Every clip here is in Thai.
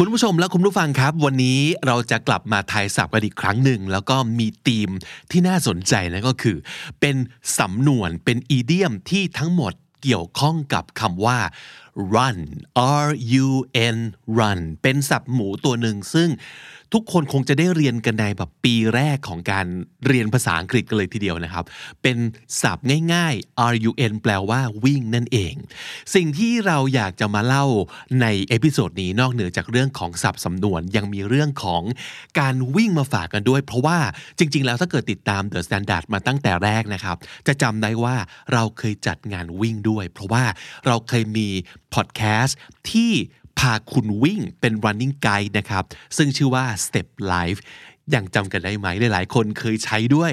คุณผู้ชมและคุณผู้ฟังครับ วันนี้เราจะกลับมาไทยศัพท์กันอีกครั้งหนึ่ง แล้วก็มีธีมที่น่าสนใจนั่นก็คือ เป็นสำนวนเป็น idiom ที่ทั้งหมดเกี่ยวข้องกับคำว่า run r u n run เป็นศัพท์หมูตัวหนึ่งซึ่ง ทุกคนคงจะได้เรียนกันในแบบปีแรกของการเรียนภาษาอังกฤษกันเลยทีเดียวนะครับ เป็นศัพท์ง่ายๆ r u n แปลว่าวิ่งนั่นเอง สิ่งที่เราอยากจะมาเล่าใน episode นี้นอกเหนือจากเรื่องของศัพท์สำนวนยังมีเรื่องของการวิ่งมาฝากกันด้วย เพราะว่าจริง ๆ แล้วถ้าเกิดติดตาม The Standard มาตั้งแต่แรกนะครับ จะจำได้ว่าเราเคยจัดงานวิ่งด้วย เพราะว่าเราเคยมีพอดแคสต์ที่ พาคุณวิ่งเป็น running guide นะครับ ซึ่งชื่อว่า Step Life ยังจำกันได้ไหมหลายๆ คนเคยใช้ด้วย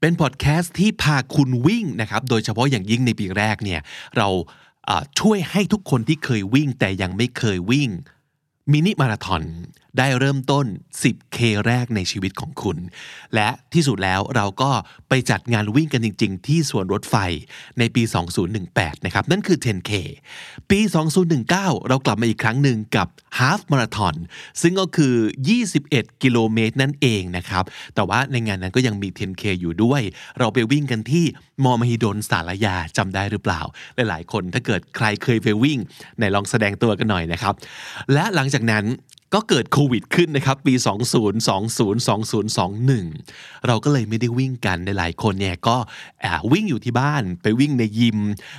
เป็นพอดแคสต์ที่พาคุณวิ่งนะครับ โดยเฉพาะอย่างยิ่งในปีแรกเนี่ย เราช่วยให้ทุกคนที่เคยวิ่งแต่ยังไม่เคยวิ่งมินิมาราทอน ได้เริ่มต้น 10K แรกในชีวิตของคุณ และที่สุดแล้วเราก็ไปจัดงานวิ่งกันจริง ๆ ที่สวนรถไฟในปี 2018 นะครับ นั่นคือ 10K ปี 2019 เรากลับมาอีกครั้งหนึ่งกับ Half Marathon ซึ่งก็คือ 21 กิโลเมตรนั่นเองนะครับ แต่ว่าในงานนั้นก็ยังมี 10K อยู่ด้วย เราไปวิ่งกันที่มอมหิดลสารยาจำได้หรือเปล่า หลาย ๆ คนถ้าเกิดใครเคยไปวิ่งไหนลองแสดงตัวกันหน่อยนะครับ และหลังจากนั้นก็เกิดโควิดขึ้นนะครับ ปี2020 2021 เราก็เลยไม่ได้วิ่งกันในหลายคนเนี่ยก็วิ่งอยู่ที่บ้านไปวิ่งในยิม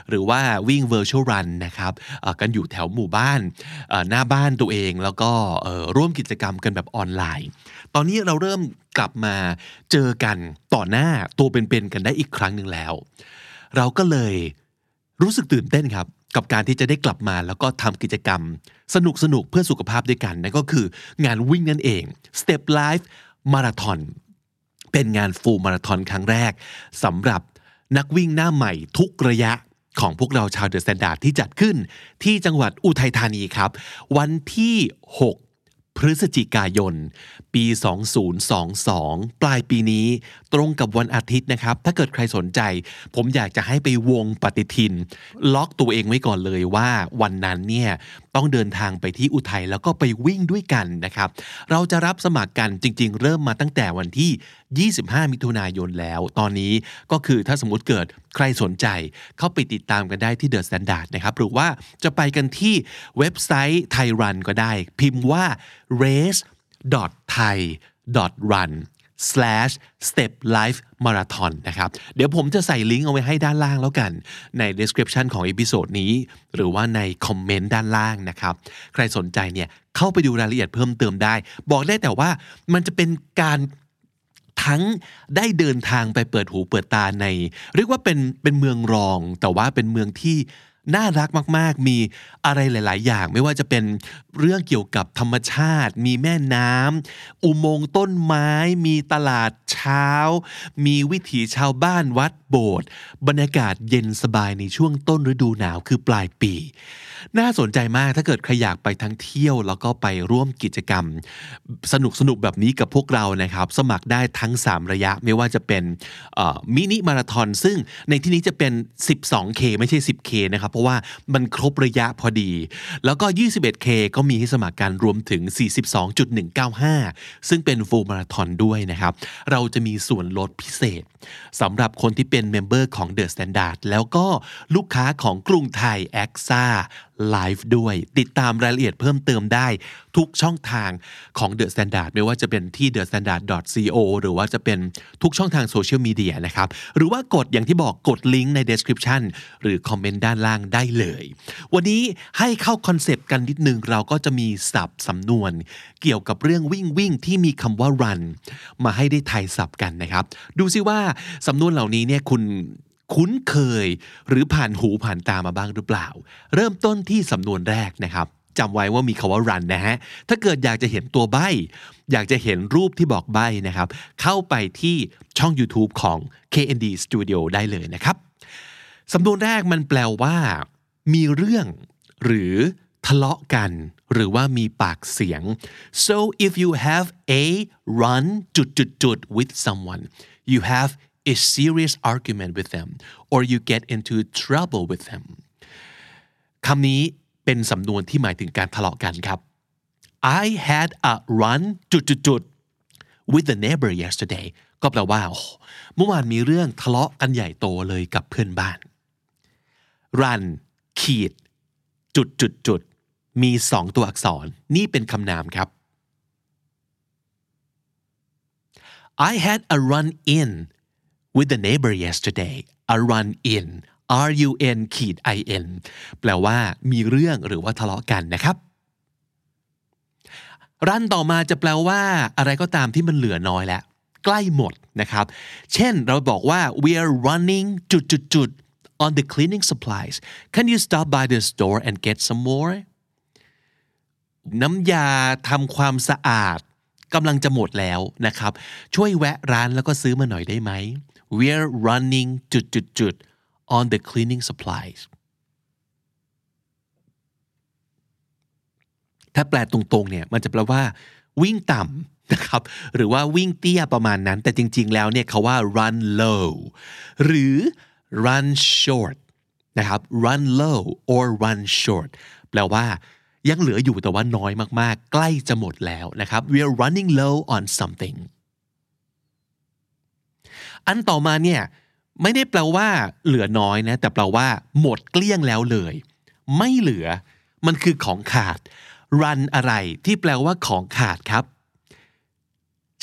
หรือว่าวิ่ง virtual run นะครับกันอยู่แถวหมู่บ้านหน้าบ้านตัวเองแล้วก็ร่วมกิจกรรมกันแบบออนไลน์ ตอนนี้เราเริ่มกลับมาเจอกันต่อหน้าตัวเป็นๆกันได้อีกครั้งหนึ่งแล้ว เราก็เลยรู้สึกตื่นเต้นครับ กับการที่จะได้กลับมาแล้วก็ทำกิจกรรม สนุกสนุกๆเพื่อสุขภาพด้วยกันนั่นก็คืองานวิ่งนั่นเอง Step Life Marathon เป็นงาน full marathon ครั้งแรกสำหรับนักวิ่งหน้าใหม่ทุกระยะของพวกเราชาว THE STANDARD ที่จัดขึ้นที่จังหวัดอุทัยธานีครับ วันที่ 6 พฤศจิกายน ปี 2022 ปลายปีนี้ ตรงกับวันอาทิตย์นะครับ ถ้าเกิดใครสนใจ ผมอยากจะให้ไปวงปฏิทิน ล็อกตัวเองไว้ก่อนเลยว่าวันนั้นเนี่ยต้องเดินทางไปที่อุทัยแล้วก็ไปวิ่งด้วยกันนะครับ เราจะรับสมัครกันจริง ๆ เริ่มมาตั้งแต่วันที่ 25 มิถุนายนแล้ว ตอนนี้ก็คือถ้าสมมติเกิดใครสนใจ เข้าไปติดตามกันได้ที่ The Standard นะครับ หรือว่าจะไปกันที่เว็บไซต์ Thai Run ก็ได้ พิมพ์ว่า race thai run slash step life marathon นะครับ เดี๋ยวผมจะใส่ลิงก์เอาไว้ให้ด้านล่างแล้วกัน ใน description ของ episode นี้ หรือว่าในคอมเมนต์ด้านล่างนะครับ ใครสนใจเนี่ยเข้าไปดูรายละเอียดเพิ่มเติมได้ บอกได้แต่ว่ามันจะเป็นการทั้งได้เดินทางไปเปิดหูเปิดตาใน เรียกว่าเป็นเป็นเมืองรอง แต่ว่าเป็นเมืองที่ น่ารักมากๆ มีอะไรหลาย ๆ อย่าง ไม่ว่าจะเป็นเรื่องเกี่ยวกับธรรมชาติ มีแม่น้ำอุโมงค์ต้นไม้ มีตลาดเช้า มีวิถีชาวบ้านวัดโบสถ์บรรยากาศเย็นสบายในช่วงต้นฤดูหนาวคือปลายปี น่าสนใจมากถ้าเกิดใครอยากไปทั้งเที่ยวแล้วก็ไปร่วมกิจกรรม สนุกสนุกแบบนี้กับพวกเรานะครับ สมัครได้ทั้ง 3 ระยะไม่ว่าจะเป็นมินิมาราธอนซึ่งในที่นี้จะเป็น 12K ไม่ใช่ 10K นะครับ เพราะว่ามันครบระยะพอดี แล้วก็ 21K ก็มีให้สมัครกันรวมถึง 42.195 ซึ่งเป็น full marathon ด้วยนะครับ เราจะมีส่วนลดพิเศษสำหรับคนที่เป็น member ของ The Standard แล้วก็ลูกค้าของกรุงไทย a อ s a ไลฟ์ด้วย ติดตามรายละเอียดเพิ่มเติมได้ทุกช่องทางของ The Standard ไม่ว่าจะเป็นที่ the standard co หรือว่าจะเป็นทุกช่องทางโซเชียลมีเดียนะครับ หรือว่ากดอย่างที่บอกกดลิงก์ใน description หรือคอมเมนต์ด้านล่างได้เลย วันนี้ให้เข้าคอนเซปต์กันนิดนึง เราก็จะมีศัพท์สำนวน เกี่ยวกับเรื่องวิ่งวิ่งที่มีคำว่า run มาให้ได้ทายศัพท์กันนะครับ ดูซิว่าสำนวนเหล่านี้เนี่ยคุณ คุ้นเคย หรือผ่านหูผ่านตามาบ้างหรือเปล่า เริ่มต้นที่สำนวนแรกนะครับจำไว้ว่ามีคำว่า run นะฮะ ถ้าเกิดอยากจะเห็นตัวใบ อยากจะเห็นรูปที่บอกใบนะครับ เข้าไปที่ช่อง YouTube ของ KND Studio ได้เลยนะครับสำนวนแรกมันแปลว่า มีเรื่องหรือทะเลาะกัน หรือว่ามีปากเสียง so if you have a run จุดจุดจุด with someone you have a serious argument with them or you get into trouble with them คำนี้เป็นสำนวนที่หมายถึงการทะเลาะกันครับ I had a run จุดจุดจุด with the neighbor yesterday ก็แปลว่าเมื่อวานมีเรื่องทะเลาะกันใหญ่โตเลยกับเพื่อนบ้าน run ขีด จุดจุดจุดมีสองตัวอักษร นี่เป็นคำนามครับ I had a run in with the neighbor yesterday a run in R U N ขีด I N แปลว่ามีเรื่องหรือว่าทะเลาะกันนะครับรันต่อมาจะแปลว่า อะไรก็ตามที่มันเหลือน้อยแล้ว ใกล้หมดนะครับ เช่นเราบอกว่า we are running จุดจุดจุด on the cleaning supplies can you stop by the store and get some more น้ำยาทำความสะอาด กำลังจะหมดแล้วนะครับ ช่วยแวะร้านแล้วก็ซื้อมาหน่อยได้ไหม we're running จุดจุดจุด on the cleaning supplies ถ้าแปลตรงๆเนี่ยมันจะแปลว่า วิ่งต่ำนะครับ หรือว่าวิ่งเตี้ยประมาณนั้น แต่จริง ๆ แล้วเนี่ยเขาว่า run low หรือ run short นะครับ run low or run short แปลว่า ยังเหลืออยู่แต่ว่าน้อยมากๆ ใกล้จะหมดแล้วนะครับ we are running low on something อันต่อมาเนี่ยไม่ได้แปลว่าเหลือน้อยนะ แต่แปลว่า หมดเกลี้ยงแล้วเลย ไม่เหลือ มันคือของขาด run อะไรที่แปลว่าของขาดครับ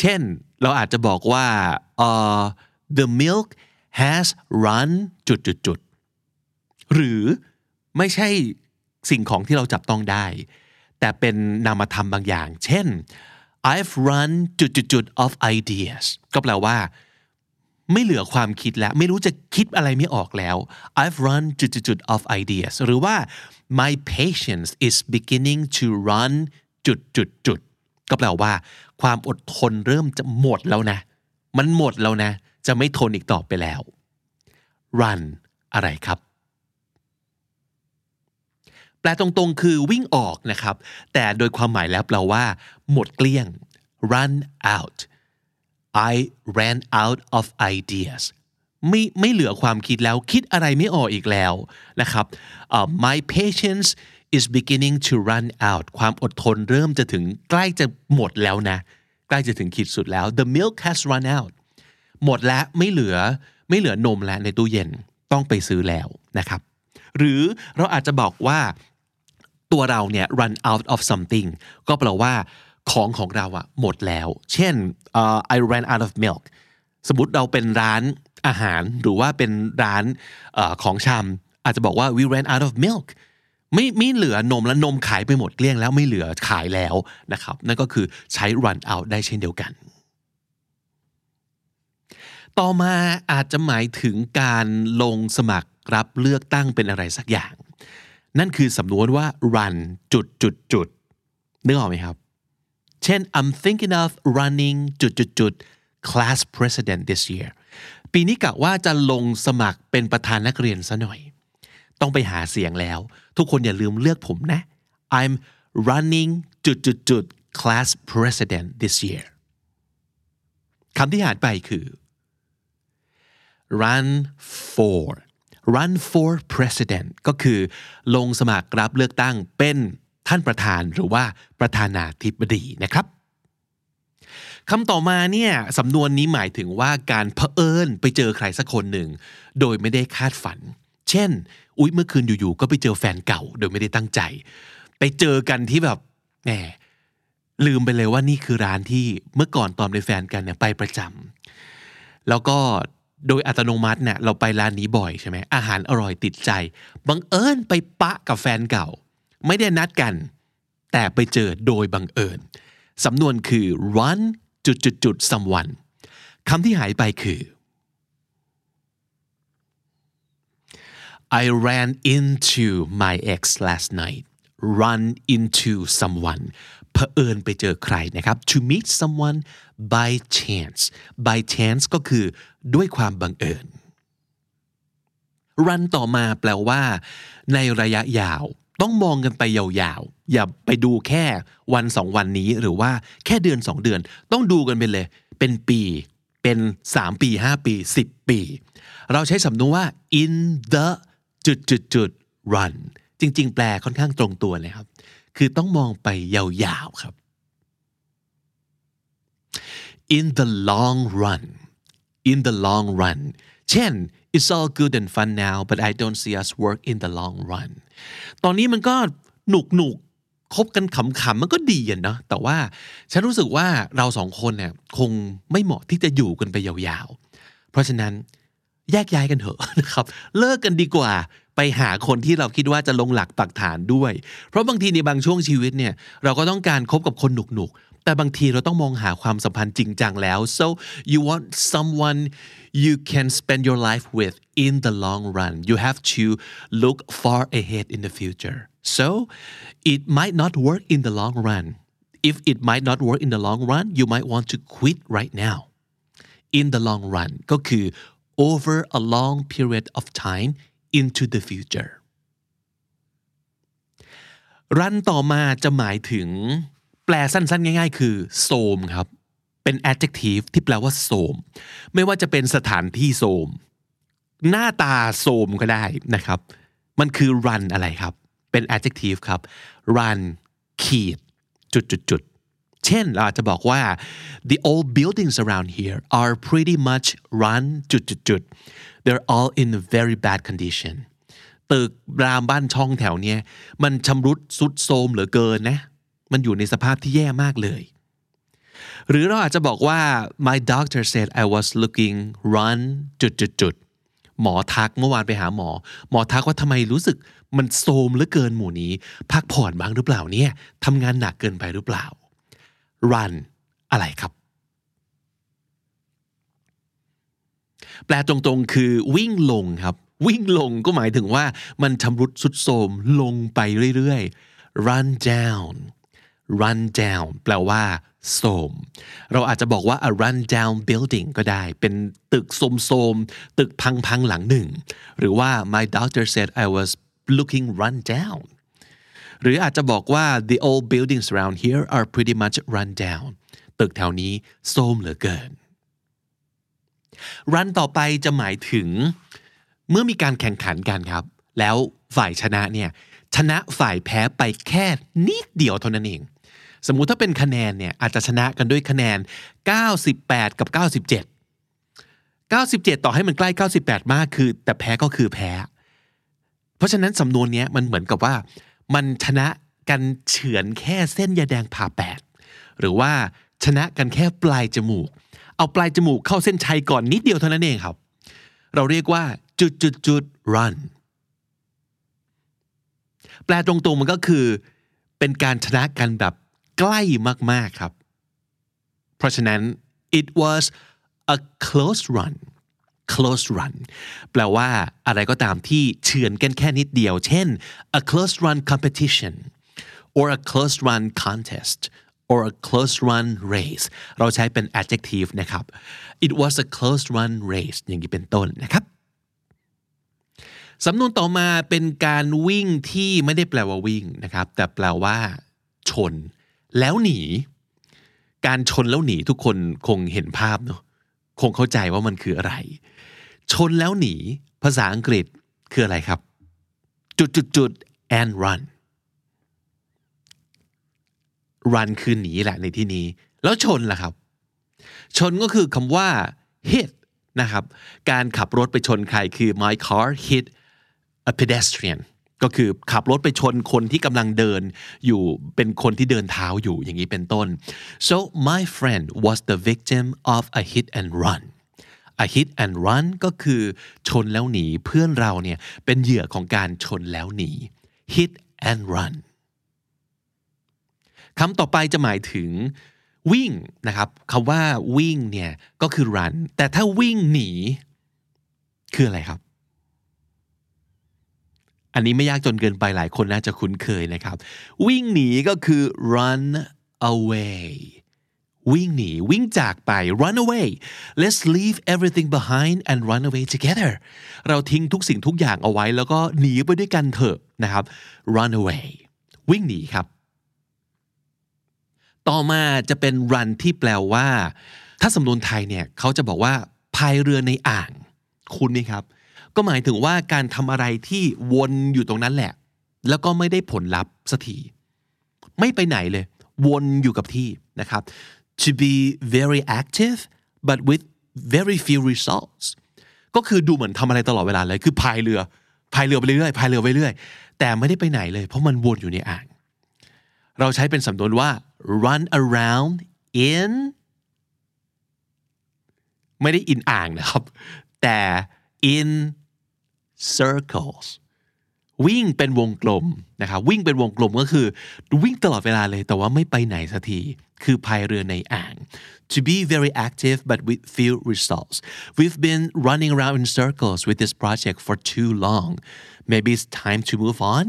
เช่น เราอาจจะบอกว่า uh, the milk has run จุดจุดจุดหรือไม่ใช่ สิ่งของที่เราจับต้องได้ แต่เป็นนามธรรมบางอย่าง เช่น I've run จุดจุดจุด of ideas ก็แปลว่า ไม่เหลือความคิดแล้ว ไม่รู้จะคิดอะไรไม่ออกแล้ว I've run จุดจุดจุด of ideas หรือว่า my patience is beginning to run จุดจุดจุดก็แปลว่า ความอดทนเริ่มจะหมดแล้วนะ มันหมดแล้วนะ จะไม่ทนอีกต่อไปแล้ว run อะไรครับ แปลตรงๆ คือวิ่งออกนะครับ แต่โดยความหมายแล้วแปลว่า หมดเกลี้ยง run out I ran out of ideas ไม่ไม่เหลือความคิดแล้วคิดอะไรไม่ออกอีกแล้วนะครับ uh, my patience is beginning to run out ความอดทนเริ่มจะถึงใกล้จะหมดแล้วนะ ใกล้จะถึงขีดสุดแล้ว the milk has run out หมดแล้วไม่เหลือไม่เหลือนมแล้วในตู้เย็นต้องไปซื้อแล้วนะครับ หรือเราอาจจะบอกว่า ตัวเราเนี่ย run out of something ก็แปลว่าของของเราอะหมดแล้ว เช่น uh, I ran out of milk สมมติเราเป็นร้านอาหารหรือว่าเป็นร้านอของชำอาจจะบอกว่า we ran out of milk ไม่ไม่เหลือนมแล้วนมขายไปหมดเกลี้ยงแล้วไม่เหลือขายแล้วนะครับ นั่นก็คือใช้ run out ได้เช่นเดียวกัน ต่อมาอาจจะหมายถึงการลงสมัครรับเลือกตั้งเป็นอะไรสักอย่าง นั่นคือสำนวนว่า run จุดจุดจุดนึกออกไหมครับ เช่น I'm thinking of running จุดจุดจุด class president this year ปีนี้กะว่าจะลงสมัครเป็นประธานนักเรียนซะหน่อย ต้องไปหาเสียงแล้ว ทุกคนอย่าลืมเลือกผมนะ I'm running จุดจุดจุด class president this year คำที่หารไปคือ run for run for president ก็คือลงสมัครรับเลือกตั้งเป็นท่านประธานหรือว่าประธานาธิบดีนะครับคำต่อมาเนี่ยสำนวนนี้หมายถึงว่าการเผอิญไปเจอใครสักคนหนึ่ง โดยไม่ได้คาดฝัน เช่น อุ๊ยเมื่อคืนอยู่ๆก็ไปเจอแฟนเก่า โดยไม่ได้ตั้งใจ ไปเจอกันที่แบบแหมลืมไปเลยว่านี่คือร้านที่เมื่อก่อนตอนเป็นแฟนกันเนี่ยไปประจำแล้วก็ โดยอัตโนมัติเนี่ยเราไปร้านนี้บ่อยใช่ไหมอาหารอร่อยติดใจบังเอิญไปปะกับแฟนเก่า ไม่ได้นัดกัน แต่ไปเจอโดยบังเอิญสำนวนคือ run จุดจุดจุด someone คำที่หายไปคือ I ran into my ex last night run into someone เผอิญไปเจอใครนะครับ to meet someone by chance by chance ก็คือด้วยความบังเอิญ run ต่อมาแปลว่า ในระยะยาว ต้องมองกันไปยาวๆ อย่าไปดูแค่วันสองวันนี้หรือว่าแค่เดือนสองเดือน ต้องดูกันไปเลย เป็นปี เป็น 3 ปี 5 ปี 10 ปี เราใช้สำนวนว่า in the จุดจุดจุด run จริง ๆ แปลค่อนข้างตรงตัวเลยครับ คือต้องมองไปยาวๆครับ in the long run in the long run เช่น it's all good and fun now but I don't see us work in the long run ตอนนี้มันก็หนุกหนุกคบกันขำๆมันก็ดีอะเนาะแต่ว่าฉันรู้สึกว่าเราสองคนเนี่ยคงไม่เหมาะที่จะอยู่กันไปยาวๆ เพราะฉะนั้นแยกย้ายกันเถอะนะครับ เลิกกันดีกว่า ไปหาคนที่เราคิดว่าจะลงหลักปักฐานด้วย เพราะบางทีในบางช่วงชีวิตเนี่ยเราก็ต้องการคบกับคนหนุกๆแต่บางทีเราต้องมองหาความสัมพันธ์จริงจังแล้ว so you want someone you can spend your life with in the long run you have to look far ahead in the future so it might not work in the long run if it might not work in the long run you might want to quit right now in the long run ก็คือ over a long period of time into the future รันต่อมาจะหมายถึง แปลสั้นๆ ง่าย ๆ คือโสมครับ เป็น adjective ที่แปลว่าโสม ไม่ว่าจะเป็นสถานที่โสม หน้าตาโสมก็ได้นะครับ มันคือ run อะไรครับ เป็น adjective ครับ run ขีดจุดจุดจุด เช่นเราอาจจะบอกว่า the old buildings around here are pretty much run จุดจุดจุด they're all in a very bad condition ตึกรามบ้านช่องแถวเนี้ยมันชำรุดสุดโทรมเหลือเกินนะ มันอยู่ในสภาพที่แย่มากเลย หรือเราอาจจะบอกว่า my doctor said I was looking run จุดจุดจุดหมอทักเมื่อวานไปหาหมอ หมอทักว่าทำไมรู้สึกมันโทรมเหลือเกินหมู่นี้ พักผ่อนบ้างหรือเปล่าเนี่ยทำงานหนักเกินไปหรือเปล่า run อะไรครับ แปลตรงๆคือวิ่งลงครับ วิ่งลงก็หมายถึงว่ามันชำรุดสุดโทมลงไปเรื่อยๆ run down run down แปลว่าโทมเราอาจจะบอกว่า a run down building ก็ได้ เป็นตึกโทมๆตึกพังๆหลังหนึ่ง หรือว่า my doctor said I was looking run down หรืออาจจะบอกว่า the old buildings around here are pretty much run down ตึกแถวนี้โทรมเหลือเกินรันต่อไปจะหมายถึง เมื่อมีการแข่งขันกันครับ แล้วฝ่ายชนะเนี่ยชนะฝ่ายแพ้ไปแค่นิดเดียวเท่านั้นเอง สมมุติถ้าเป็นคะแนนเนี่ยอาจจะชนะกันด้วยคะแนน 98 กับ 97 97 ต่อให้มันใกล้ 98 มากคือ แต่แพ้ก็คือแพ้ เพราะฉะนั้นสำนวนนี้มันเหมือนกับว่า มันชนะกันเฉือนแค่เส้นยาแดงผ่าแปดหรือว่าชนะกันแค่ปลายจมูก เอาปลายจมูกเข้าเส้นชัยก่อนนิดเดียวเท่านั้นเองครับ เราเรียกว่าจุดจุดจุด run แปลตรงๆมันก็คือ เป็นการชนะกันแบบใกล้มากๆครับ เพราะฉะนั้น it was a close run close run แปลว่าอะไรก็ตามที่เฉือนกันแค่นิดเดียว เช่น a close run competition or a close run contest or a close run race เราใช้เป็น adjective นะครับ it was a close run race อย่างนี้เป็นต้นนะครับสำนวนต่อมาเป็นการวิ่งที่ไม่ได้แปลว่าวิ่งนะครับ แต่แปลว่า ชน แล้วหนี การชนแล้วหนีทุกคนคงเห็นภาพเนาะคงเข้าใจว่ามันคืออะไร ชนแล้วหนี ภาษาอังกฤษคืออะไรครับ จุดจุดจุด and run run คือหนีแหละในที่นี้ แล้วชนล่ะครับ ชนก็คือคำว่า hit นะครับ การขับรถไปชนใครคือ my car hit a pedestrian ก็คือขับรถไปชนคนที่กำลังเดินอยู่เป็นคนที่เดินเท้าอยู่อย่างนี้เป็นต้น so my friend was the victim of a hit and run a hit and run ก็คือชนแล้วหนีเพื่อนเราเนี่ยเป็นเหยื่อของการชนแล้วหนี hit and run คำต่อไปจะหมายถึงวิ่งนะครับคำว่าวิ่งเนี่ยก็คือ run แต่ถ้าวิ่งหนีคืออะไรครับ อันนี้ไม่ยากจนเกินไปหลายคนน่าจะคุ้นเคยนะครับ วิ่งหนีก็คือ run away วิ่งหนีวิ่งจากไป run away let's leave everything behind and run away together เราทิ้งทุกสิ่งทุกอย่างเอาไว้แล้วก็หนีไปด้วยกันเถอะนะครับ run away วิ่งหนีครับ ต่อมาจะเป็น run ที่แปลว่า ถ้าสำนวนไทยเนี่ยเขาจะบอกว่าพายเรือในอ่าง คุณนี่ครับ ก็หมายถึงว่าการทำอะไรที่วนอยู่ตรงนั้นแหละ แล้วก็ไม่ได้ผลลัพธ์สักทีไม่ไปไหนเลย วนอยู่กับที่นะครับ to be very active but with very few results ก็คือดูเหมือนทำอะไรตลอดเวลาเลย คือพายเรือพายเรือไปเรื่อยพายเรือไปเรื่อย แต่ไม่ได้ไปไหนเลย เพราะมันวนอยู่ในอ่าง เราใช้เป็นสำนวนว่า run around in ไม่ได้ in อ่างนะครับ แต่ in circles วิ่งเป็นวงกลมนะครับวิ่งเป็นวงกลมก็คือ วิ่งตลอดเวลาเลยแต่ว่าไม่ไปไหนสักที คือพายเรือในอ่าง to be very active but with few results we've been running around in circles with this project for too long maybe it's time to move on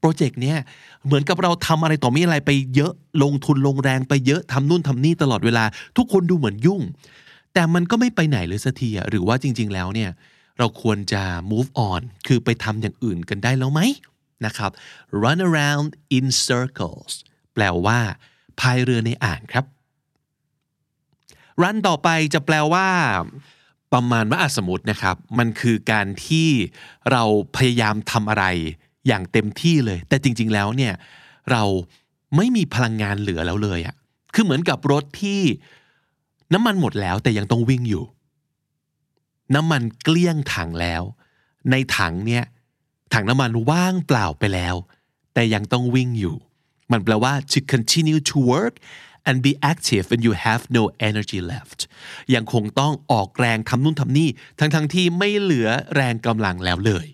โปรเจกต์เนี้ยเหมือนกับเราทำอะไรต่อมีอะไรไปเยอะลงทุนลงแรงไปเยอะทำนู่นทำนี่ตลอดเวลา ทุกคนดูเหมือนยุ่ง แต่มันก็ไม่ไปไหนเลยสักทีหรือว่าจริง ๆ แล้วเนี่ยเราควรจะ move on คือไปทำอย่างอื่นกันได้แล้วไหมนะครับ run around in circles แปลว่า พายเรือในอ่างครับ run ต่อไปจะแปลว่า ประมาณว่าสมมตินะครับ มันคือการที่เราพยายามทำอะไรอย่างเต็มที่เลย แต่จริง ๆ แล้วเนี่ยเราไม่มีพลังงานเหลือแล้วเลยอะคือเหมือนกับรถที่น้ำมันหมดแล้วแต่ยังต้องวิ่งอยู่ น้ำมันเกลี้ยงถังแล้ว ในถังเนี่ยถังน้ำมันว่างเปล่าไปแล้ว แต่ยังต้องวิ่งอยู่ มันแปลว่า to continue to work and be active when you have no energy left ยังคงต้องออกแรงทำนู่นทำนี่ ทั้งๆทที่ไม่เหลือแรงกำลังแล้วเลย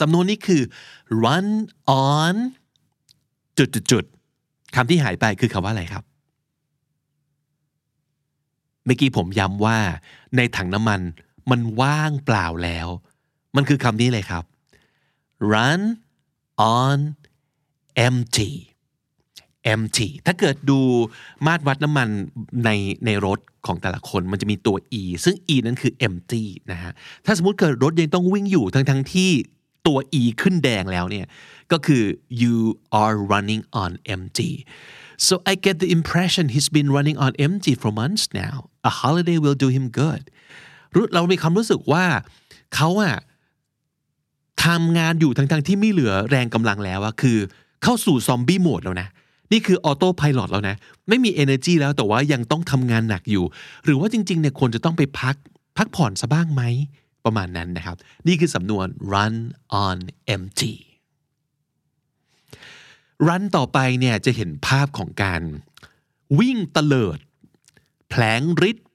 สำนวนนี้คือ run on จุดๆๆคำที่หายไปคือคำว่าอะไรครับ เมื่อกี้ผมย้ำว่า ในถังน้ำมันมันว่างเปล่าแล้ว มันคือคำนี้เลยครับ run on empty empty ถ้าเกิดดูมาตรวัดน้ำมันในในรถของแต่ละคนมันจะมีตัว e ซึ่ง e นั้นคือ empty นะฮะ ถ้าสมมติเกิดรถยังต้องวิ่งอยู่ทั้งทั้งที่ตัว e ขึ้นแดงแล้วเนี่ย ก็คือ you are running on empty so I get the impression he's been running on empty for months now a holiday will do him good เรามีความรู้สึกว่าเขาอะทำงานอยู่ทั้งๆที่ไม่เหลือแรงกำลังแล้วอะคือ เข้าสู่ซอมบี้โหมดแล้วนะ นี่คือออโต้พายโแล้วนะ ไม่มี energy แล้วแต่ว่ายังต้องทำงานหนักอยู่ หรือว่าจริงๆเนี่ยควรจะต้องไปพัก พักผ่อนซะบ้างไหม ประมาณนั้นนะครับ นี่คือสำนวน run on empty run ต่อไปเนี่ยจะเห็นภาพของการวิ่งตะเลิด แผลงฤทธิ์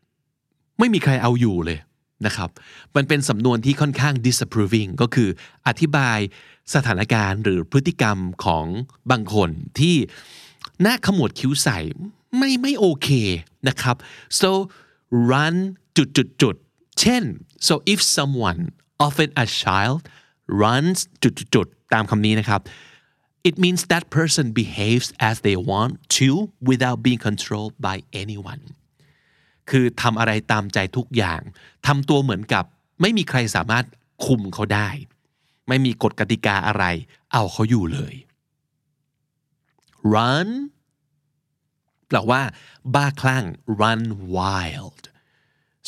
ไม่มีใครเอาอยู่เลยนะครับ มันเป็นสำนวนที่ค่อนข้าง disapproving ก็คืออธิบาย สถานการณ์หรือพฤติกรรมของบางคนที่หน้าขมวดคิ้วใส่ไม่ไม่โอเคนะครับ so run จุดจุดจุดเช่น so if someone often a child runs จุดจุดจุดตามคำนี้นะครับ it means that person behaves as they want to without being controlled by anyone คือทำอะไรตามใจทุกอย่างทำตัวเหมือนกับไม่มีใครสามารถคุมเขาได้ ไม่มีกฎกติกาอะไร เอาเขาอยู่เลย run แปลว่า บ้าคลั่ง run wild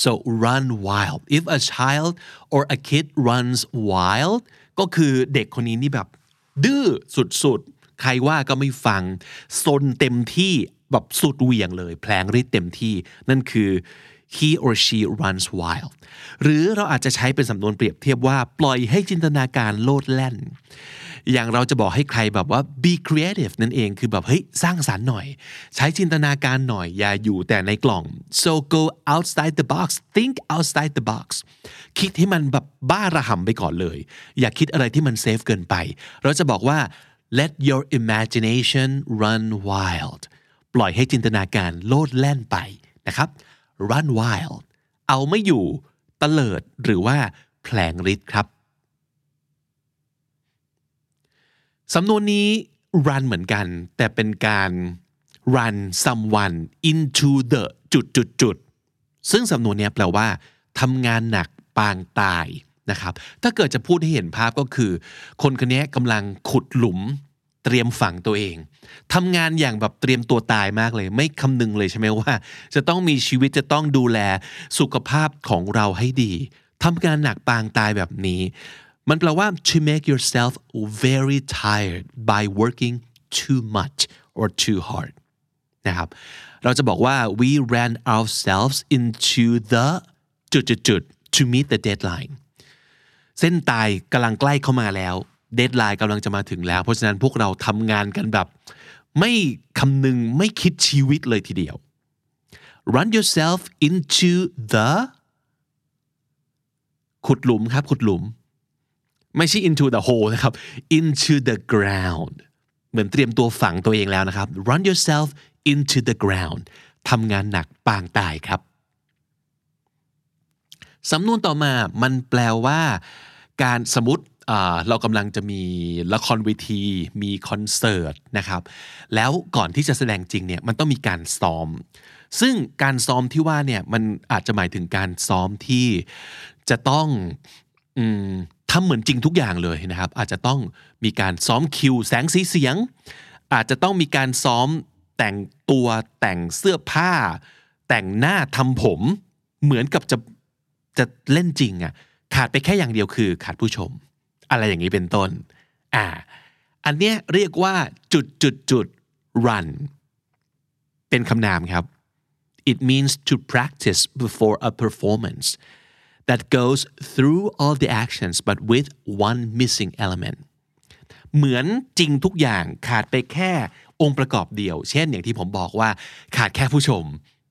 so run wild if a child or a kid runs wild ก็คือเด็กคนนี้นี่แบบ ดื้อสุดๆ ใครว่าก็ไม่ฟังซนเต็มที่แบบสุดเหวี่ยงเลย แพลงฤทธิ์เต็มที่ นั่นคือ he or she runs wild หรือเราอาจจะใช้เป็นสำนวนเปรียบเทียบว่าปล่อยให้จินตนาการโลดแล่น อย่างเราจะบอกให้ใครแบบว่า be creative นั่นเองคือแบบเฮ้ยสร้างสารรค์หน่อย ใช้จินตนาการหน่อยอย่าอยู่แต่ในกล่อง so go outside the box think outside the box คิดให้มันแบบบ้าระห่ำไปก่อนเลย อย่าคิดอะไรที่มันเซฟเกินไป เราจะบอกว่า let your imagination run wild ปล่อยให้จินตนาการโลดแล่นไปนะครับ run wild เอาไม่อยู่ตะเลิดหรือว่าแผลงฤทธิ์ครับ สำนวนนี้ run เหมือนกัน แต่เป็นการ run someone into the จุดจุดจุดซึ่งสำนวนนี้แปลว่าทำงานหนักปางตายนะครับ ถ้าเกิดจะพูดให้เห็นภาพก็คือ คนคนนี้กำลังขุดหลุม เตรียมฝังตัวเองทำงานอย่างแบบเตรียมตัวตายมากเลย ไม่คำนึงเลยใช่ไหมว่า จะต้องมีชีวิตจะต้องดูแลสุขภาพของเราให้ดีทำงานหนักปางตายแบบนี้ มันแปลว่า to make yourself very tired by working too much or too hard นะครับเราจะบอกว่า we ran ourselves into the จุดจุดจุด to meet the deadline เส้นตายกำลังใกล้เข้ามาแล้ว เดทไลน์กำลังจะมาถึงแล้ว เพราะฉะนั้นพวกเราทำงานกันแบบ ไม่คำนึงไม่คิดชีวิตเลยทีเดียว run yourself into the ขุดหลุมครับ ขุดหลุม ไม่ใช่ into the hole นะครับ into the ground เหมือนเตรียมตัวฝังตัวเองแล้วนะครับ run yourself into the ground ทำงานหนักปางตายครับ สำนวนต่อมามันแปลว่า การสมมติ เรากำลังจะมีละครเวที มีคอนเสิร์ตนะครับ แล้วก่อนที่จะแสดงจริงเนี่ยมันต้องมีการซ้อม ซึ่งการซ้อมที่ว่าเนี่ยมันอาจจะหมายถึงการซ้อมที่จะต้องอทำเหมือนจริงทุกอย่างเลยนะครับ อาจจะต้องมีการซ้อมคิวแสงสีเสียง อาจจะต้องมีการซ้อมแต่งตัวแต่งเสื้อผ้า แต่งหน้าทำผม เหมือนกับจะจะเล่นจริงอะ่ะขาดไปแค่อย่างเดียวคือขาดผู้ชม อะไรอย่างนี้เป็นต้น อ่า อันเนี้ยเรียกว่าจุดจุดจุด run เป็นคำนามครับ it means to practice before a performance that goes through all the actions but with one missing element เหมือนจริงทุกอย่างขาดไปแค่องค์ประกอบเดียว เช่นอย่างที่ผมบอกว่าขาดแค่ผู้ชม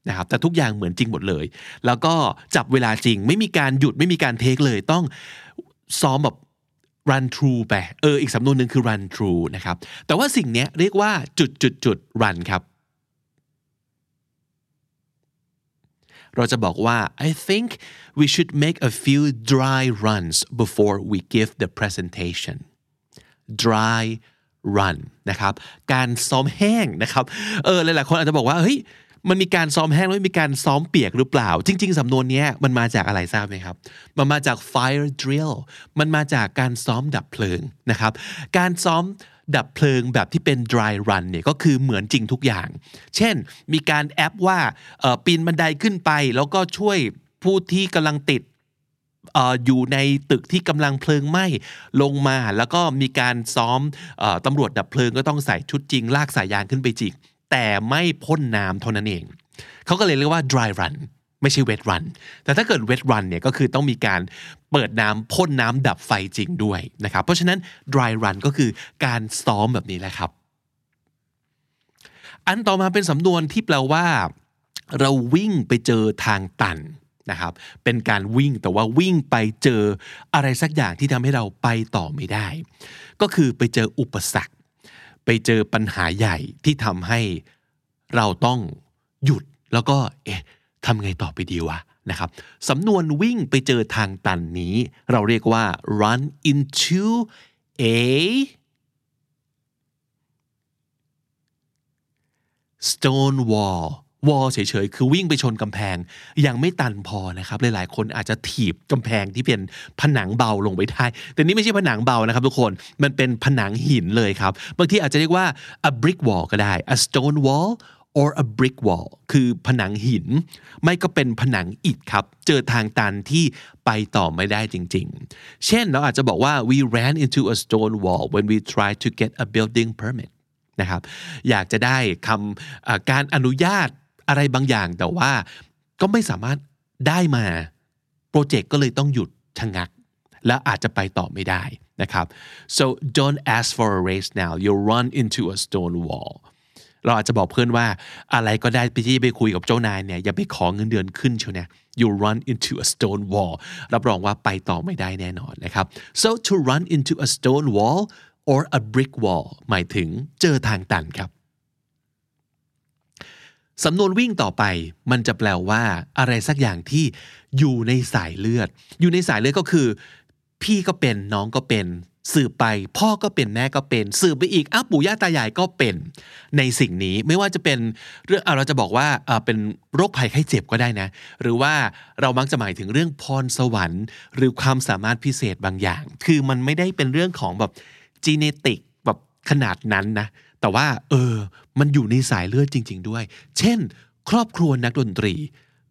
นะครับแต่ทุกอย่างเหมือนจริงหมดเลย แล้วก็จับเวลาจริงไม่มีการหยุดไม่มีการเทคเลยต้องซ้อมแบบ run through ไปเอออีกสำนวนหนึ่งคือ run through นะครับแต่ว่าสิ่งนี้เรียกว่าจุดจุดจุด run ครับ เราจะบอกว่า I think we should make a few dry runs before we give the presentation dry run นะครับการซ้อมแห้งนะครับเออหลายๆคนอาจจะบอกว่าเฮ้ย มันมีการซ้อมแห้งแล้วมีการซ้อมเปียกหรือเปล่า จริง ๆ สำนวนนี้มันมาจากอะไรทราบไหมครับ มันมาจาก fire drill มันมาจากการซ้อมดับเพลิงนะครับ การซ้อมดับเพลิงแบบที่เป็น dry run เนี่ยก็คือเหมือนจริงทุกอย่าง เช่น มีการแอปว่าปีนบันไดขึ้นไป แล้วก็ช่วยผู้ที่กำลังติดอยู่ในตึกที่กำลังเพลิงไหม้ลงมา แล้วก็มีการซ้อมตำรวจดับเพลิงก็ต้องใส่ชุดจริง ลากสายยางขึ้นไปจิก แต่ไม่พ่นน้ำเท่านั้นเอง เขาก็เลยเรียกว่า dry run ไม่ใช่ wet run แต่ถ้าเกิด wet run เนี่ยก็คือต้องมีการเปิดน้ำพ่นน้ำดับไฟจริงด้วยนะครับ เพราะฉะนั้น dry run ก็คือการซ้อมแบบนี้แหละครับ อันต่อมาเป็นสำนวนที่แปลว่า เราวิ่งไปเจอทางตันนะครับ เป็นการวิ่งแต่ว่าวิ่งไปเจออะไรสักอย่างที่ทำให้เราไปต่อไม่ได้ ก็คือไปเจออุปสรรค ไปเจอปัญหาใหญ่ที่ทำให้เราต้องหยุดแล้วก็เอ๊ะทำไงต่อไปดีวะนะครับสำนวนวิ่งไปเจอทางตันนี้ เราเรียกว่า run into a stone wall wall เฉยๆ คือวิ่งไปชนกำแพง ยังไม่ตันพอนะครับ หลายๆ คนอาจจะถีบกำแพงที่เป็นผนังเบาลงไปได้ แต่นี่ไม่ใช่ผนังเบานะครับทุกคน มันเป็นผนังหินเลยครับ บางทีอาจจะเรียกว่า a brick wall ก็ได้ a stone wall or a brick wall คือผนังหิน ไม่ก็เป็นผนังอิฐครับ เจอทางตันที่ไปต่อไม่ได้จริงๆ เช่นเราอาจจะบอกว่า we ran into a stone wall when we tried to get a building permit นะครับ อยากจะได้คำการอนุญาต อะไรบางอย่างแต่ว่าก็ไม่สามารถได้มาโปรเจกต์ก็เลยต้องหยุดชะงัก แล้วอาจจะไปต่อไม่ได้นะครับ so don't ask for a raise now you'll run into a stone wall เราอาจจะบอกเพื่อนว่าอะไรก็ได้ไปที่ไปคุยกับเจ้านายเนี่ยอย่าไปขอเงินเดือนขึ้นเชียวนะ you run into a stone wall รับรองว่าไปต่อไม่ได้แน่นอนนะครับ so to run into a stone wall or a brick wall หมายถึงเจอทางตันครับ สำนวนวิ่งต่อไปมันจะแปลว่า อะไรสักอย่างที่อยู่ในสายเลือด อยู่ในสายเลือดก็คือ พี่ก็เป็นน้องก็เป็น สืบไป พ่อก็เป็นแม่ก็เป็น สืบไปอีกอ้าวปู่ย่าตายายก็เป็น ในสิ่งนี้ไม่ว่าจะเป็นเรื่องเราจะบอกว่าเป็นโรคภัยไข้เจ็บก็ได้นะ หรือว่าเรามักจะหมายถึงเรื่องพรสวรรค์ หรือความสามารถพิเศษบางอย่าง คือมันไม่ได้เป็นเรื่องของแบบจีเนติกแบบขนาดนั้นนะ แต่ว่า เออ มันอยู่ในสายเลือดจริง ๆ ด้วย เช่น ครอบครัวนักดนตรี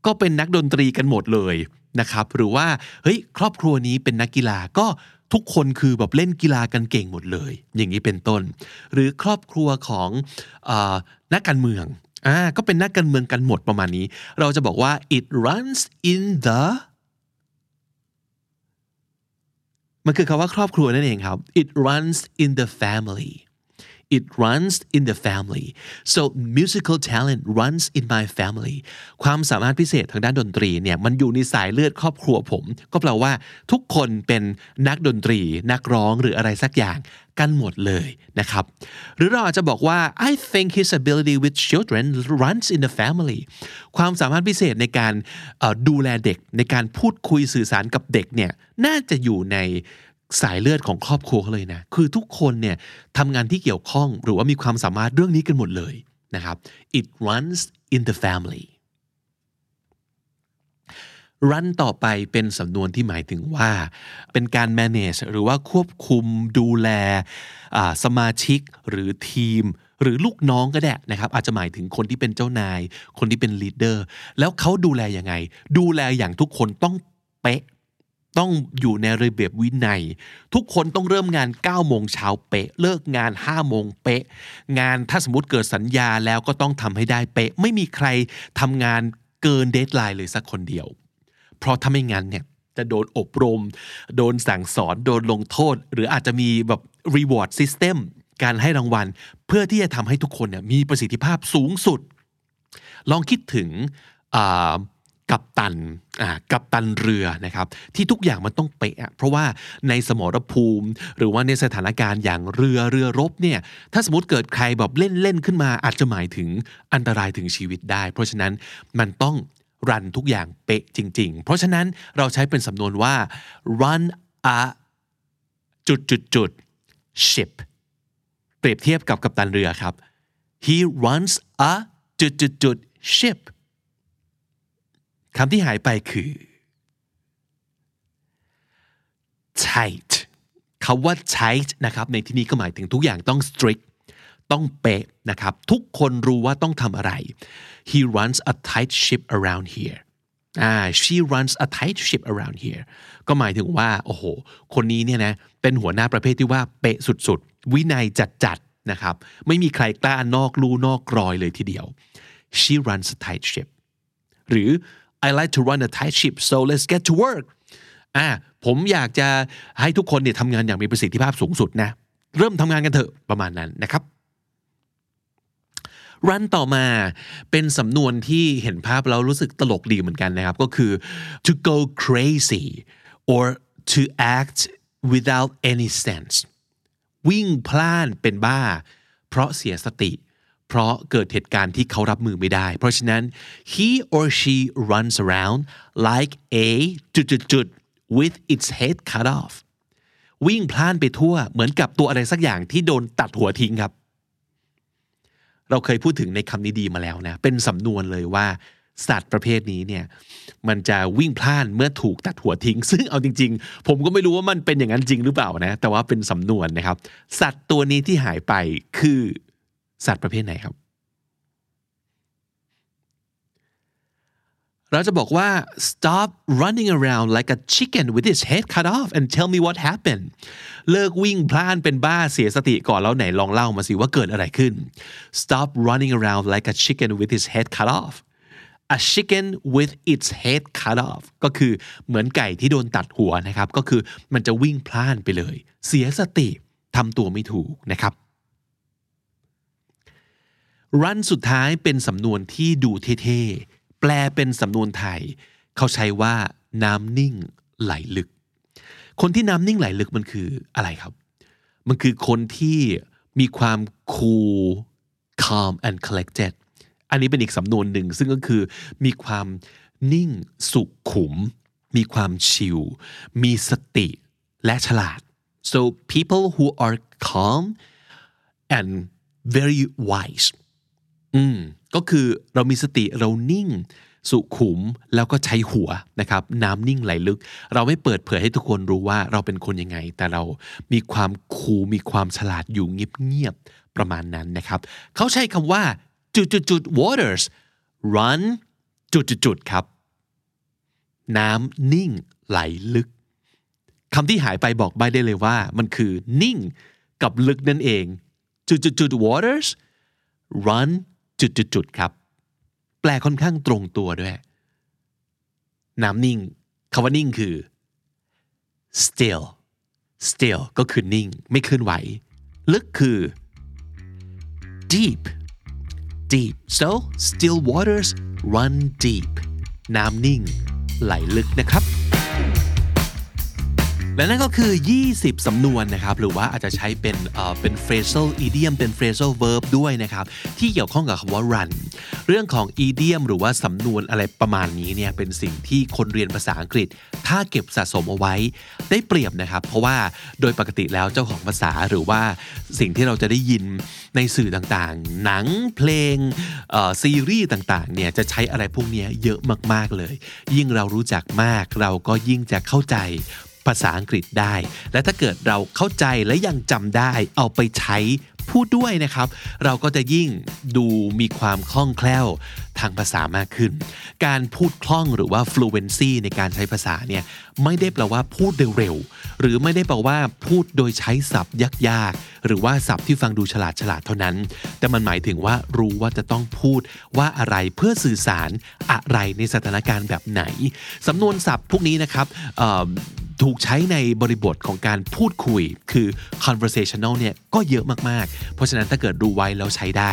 ก็เป็นนักดนตรีกันหมดเลยนะครับ หรือว่าเฮ้ยครอบครัวนี้เป็นนักกีฬาก็ทุกคนคือแบบเล่นกีฬากันเก่งหมดเลย อย่างนี้เป็นต้น หรือครอบครัวของอนักการเมืองอ่าก็เป็นนักการเมืองกันหมดประมาณนี้ เราจะบอกว่า it runs in the มันคือคำว่าครอบครัวนั่นเองครับ it runs in the family it runs in the family so musical talent runs in my family ความสามารถพิเศษทางด้านดนตรีเนี่ยมันอยู่ในสายเลือดครอบครัวผม ก็แปลว่าทุกคนเป็นนักดนตรี นักร้องหรืออะไรสักอย่างกันหมดเลยนะครับ หรือเราอาจจะบอกว่า I think his ability with children runs in the family ความสามารถพิเศษในการดูแลเด็กในการพูดคุยสื่อสารกับเด็กเนี่ยน่าจะอยู่ใน สายเลือดของครอบครัวเขาเลยนะ คือทุกคนเนี่ยทำงานที่เกี่ยวข้องหรือว่ามีความสามารถเรื่องนี้กันหมดเลยนะครับ it runs in the family run ต่อไปเป็นสำนวนที่หมายถึงว่า เป็นการ manage หรือว่าควบคุมดูแลสมาชิกหรือทีม หรือลูกน้องก็ได้นะครับ อาจจะหมายถึงคนที่เป็นเจ้านาย คนที่เป็น leader แล้วเขาดูแลยังไง ดูแลอย่างทุกคนต้องเป๊ะ ต้องอยู่ในระเบียบวินัย ทุกคนต้องเริ่มงาน9โมงเช้าเป๊ะ เลิกงาน5โมงเป๊ะ งานถ้าสมมติเกิดสัญญาแล้วก็ต้องทำให้ได้เป๊ะ ไม่มีใครทำงานเกินเดทไลน์เลยสักคนเดียว เพราะถ้าไม่งั้นเนี่ยจะโดนอบรม โดนสั่งสอน โดนลงโทษ หรืออาจจะมีแบบ reward system การให้รางวัล เพื่อที่จะทำให้ทุกคนเนี่ยมีประสิทธิภาพสูงสุด ลองคิดถึง กัปตันอ่ากัปตันเรือนะครับที่ทุกอย่างมันต้องเป๊ะเพราะว่าในสมรภูมิ หรือว่าในสถานการณ์อย่างเรือเรือรบเนี่ยถ้าสมมติเกิดใครแบบเล่นเล่นขึ้นมาอาจจะหมายถึงอันตรายถึงชีวิตได้ เพราะฉะนั้นมันต้องรันทุกอย่างเป๊ะจริง ๆ เพราะฉะนั้นเราใช้เป็นสำนวนว่า run a จุดจุดจุด ship เปรียบเทียบกับกัปตันเรือครับ he runs a จุดจุดจุด ship คำที่หายไปคือ tight คาว่า tight นะครับในที่นี้ก็หมายถึงทุกอย่างต้อง strict ต้องเป๊ะนะครับ ทุกคนรู้ว่าต้องทำอะไร he runs a tight ship around here อ่า she runs a tight ship around here ก็หมายถึงว่า โอ้โห คนนี้เนี่ยนะ เป็นหัวหน้าประเภทที่ว่าเป๊ะสุดๆ วินัยจัดๆ นะครับ ไม่มีใครกล้านอกลูนอกกรอยเลยทีเดียว she runs a tight ship หรือ I like to run a tight ship so let's get to work อ่าผมอยากจะให้ทุกคนเนี่ยทำงานอย่างมีประสิทธิภาพสูงสุดนะ เริ่มทำงานกันเถอะประมาณนั้นนะครับรันต่อมาเป็นสำนวนที่เห็นภาพแล้วรู้สึกตลกดีเหมือนกันนะครับ ก็คือ to go crazy or to act without any sense วิ่งพล่านเป็นบ้า เพราะเสียสติ เพราะเกิดเหตุการณ์ที่เขารับมือไม่ได้ เพราะฉะนั้น he or she runs around like a จุดจุด with its head cut off วิ่งพล่านไปทั่วเหมือนกับตัวอะไรสักอย่างที่โดนตัดหัวทิ้งครับ เราเคยพูดถึงในคำนี้ดีมาแล้วนะ เป็นสำนวนเลยว่า สัตว์ประเภทนี้เนี่ย มันจะวิ่งพล่านเมื่อถูกตัดหัวทิ้ง ซึ่งเอาจริง ๆ ผมก็ไม่รู้ว่ามันเป็นอย่างนั้นจริงหรือเปล่านะ แต่ว่าเป็นสำนวนนะครับ สัตว์ตัวนี้ที่หายไปคือ สัตว์ประเภทไหนครับ เราจะบอกว่า stop running around like a chicken with its head cut off and tell me what happened เลิกวิ่งพล่านเป็นบ้าเสียสติก่อนแล้วไหนลองเล่ามาสิว่าเกิดอะไรขึ้น stop running around like a chicken with its head cut off a chicken with its head cut off ก็คือเหมือนไก่ที่โดนตัดหัวนะครับ ก็คือมันจะวิ่งพล่านไปเลย เสียสติทำตัวไม่ถูกนะครับ รันสุดท้ายเป็นสำนวนที่ดูเท่ๆ แปลเป็นสำนวนไทย เขาใช้ว่าน้ำนิ่งไหลลึก คนที่น้ำนิ่งไหลลึกมันคืออะไรครับ มันคือคนที่มีความ cool calm and collected อันนี้เป็นอีกสำนวนหนึ่ง ซึ่งก็คือมีความนิ่งสุขุม มีความชิล มีสติและฉลาด so people who are calm and very wise อืมก็คือเรามีสติเรานิ่ง สุขุมแล้วก็ใช้หัวนะครับ น้ำนิ่งไหลลึก เราไม่เปิดเผยให้ทุกคนรู้ว่าเราเป็นคนยังไง แต่เรามีความคูลมีความฉลาดอยู่เงียบๆประมาณนั้นนะครับ เขาใช้คำว่าจุดจุดจุด waters run จุดจุดจุดครับ น้ำนิ่งไหลลึกคำที่หายไปบอกใบได้เลยว่า มันคือนิ่งกับลึกนั่นเองจุดจุดจุด waters run จุดจุดจุดครับ แปลค่อนข้างตรงตัวด้วย น้ำนิ่งคำว่านิ่งคือ still still ก็คือนิ่ง ไม่เคลื่อนไหว ลึกคือ deep deep so still waters run deep น้ำนิ่งไหลลึกนะครับ และนั่นก็คือ 20 สำนวนนะครับ หรือว่าอาจจะใช้เป็นเป็น phrasal idiom เป็น phrasal verb ด้วยนะครับ ที่เกี่ยวข้องกับคำว่า run เรื่องของ idiom หรือว่าสำนวนอะไรประมาณนี้เนี่ย เป็นสิ่งที่คนเรียนภาษาอังกฤษ ถ้าเก็บสะสมเอาไว้ได้เปรียบนะครับ เพราะว่าโดยปกติแล้วเจ้าของภาษาหรือว่าสิ่งที่เราจะได้ยินในสื่อต่างๆ หนังเพลงซีรีส์ต่างๆ เนี่ย จะใช้อะไรพวกนี้เยอะมากๆเลย ยิ่งเรารู้จักมากเราก็ยิ่งจะเข้าใจ ภาษาอังกฤษได้ และถ้าเกิดเราเข้าใจและยังจำได้เอาไปใช้พูดด้วยนะครับ เราก็จะยิ่งดูมีความคล่องแคล่วทางภาษามากขึ้น การพูดคล่องหรือว่า fluency ในการใช้ภาษาเนี่ยไม่ได้แปลว่าพูดเร็วๆหรือไม่ได้แปลว่าพูดโดยใช้ศัพท์ยากๆ หรือว่าศัพท์ที่ฟังดูฉลาดฉลาดเท่านั้น แต่มันหมายถึงว่ารู้ว่าจะต้องพูดว่าอะไรเพื่อสื่อสารอะไรในสถานการณ์แบบไหน สำนวนศัพท์พวกนี้นะครับ ถูกใช้ในบริบทของการพูดคุย คือ conversational เนี่ยก็เยอะมากๆ เพราะฉะนั้นถ้าเกิดดูไว้แล้วใช้ได้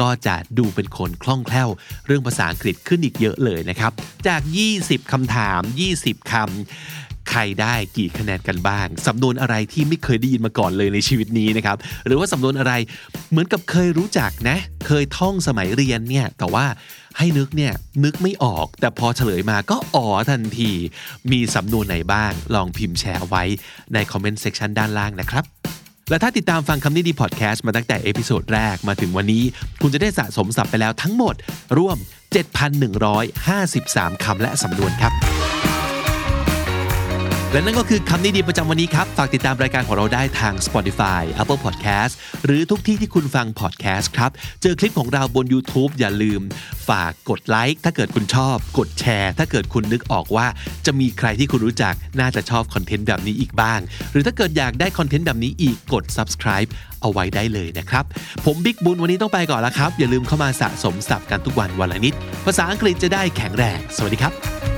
ก็จะดูเป็นคนคล่องแคล่ว เรื่องภาษาอังกฤษขึ้นอีกเยอะเลยนะครับ จาก 20 คำถาม 20 คำ ใครได้กี่คะแนนกันบ้าง สำนวนอะไรที่ไม่เคยได้ยินมาก่อนเลยในชีวิตนี้นะครับ หรือว่าสำนวนอะไรเหมือนกับเคยรู้จักนะ เคยท่องสมัยเรียนเนี่ย แต่ว่าให้นึกเนี่ยนึกไม่ออก แต่พอเฉลยมาก็อ๋อทันที มีสำนวนไหนบ้าง ลองพิมพ์แชร์ไว้ในคอมเมนต์เซ c ชันด้านล่างนะครับและถ้าติดตามฟังคำนี้ดีพอดแคสต์มาตั้งแต่ episode แรกมาถึงวันนี้ คุณจะได้สะสมศัพท์ไปแล้วทั้งหมด รวม 7,153 คำและสำนวนครับ และนั่นก็คือคำนี้ดีประจำวันนี้ครับ ฝากติดตามรายการของเราได้ทาง Spotify Apple Podcast หรือทุกที่ที่คุณฟัง podcast ครับ เจอคลิปของเราบน YouTube อย่าลืม ฝากกดไลค์ถ้าเกิดคุณชอบ กดแชร์ ถ้าเกิดคุณนึกออกว่า จะมีใครที่คุณรู้จักน่าจะชอบคอนเทนต์แบบนี้อีกบ้าง หรือถ้าเกิดอยากได้คอนเทนต์แบบนี้อีกกด subscribe เอาไว้ได้เลยนะครับ ผมบิ๊กบุญวันนี้ต้องไปก่อนแล้วครับ อย่าลืมเข้ามาสะสมศัพท์กันทุกวันวันละนิด ภาษาอังกฤษจะได้แข็งแรง สวัสดีครับ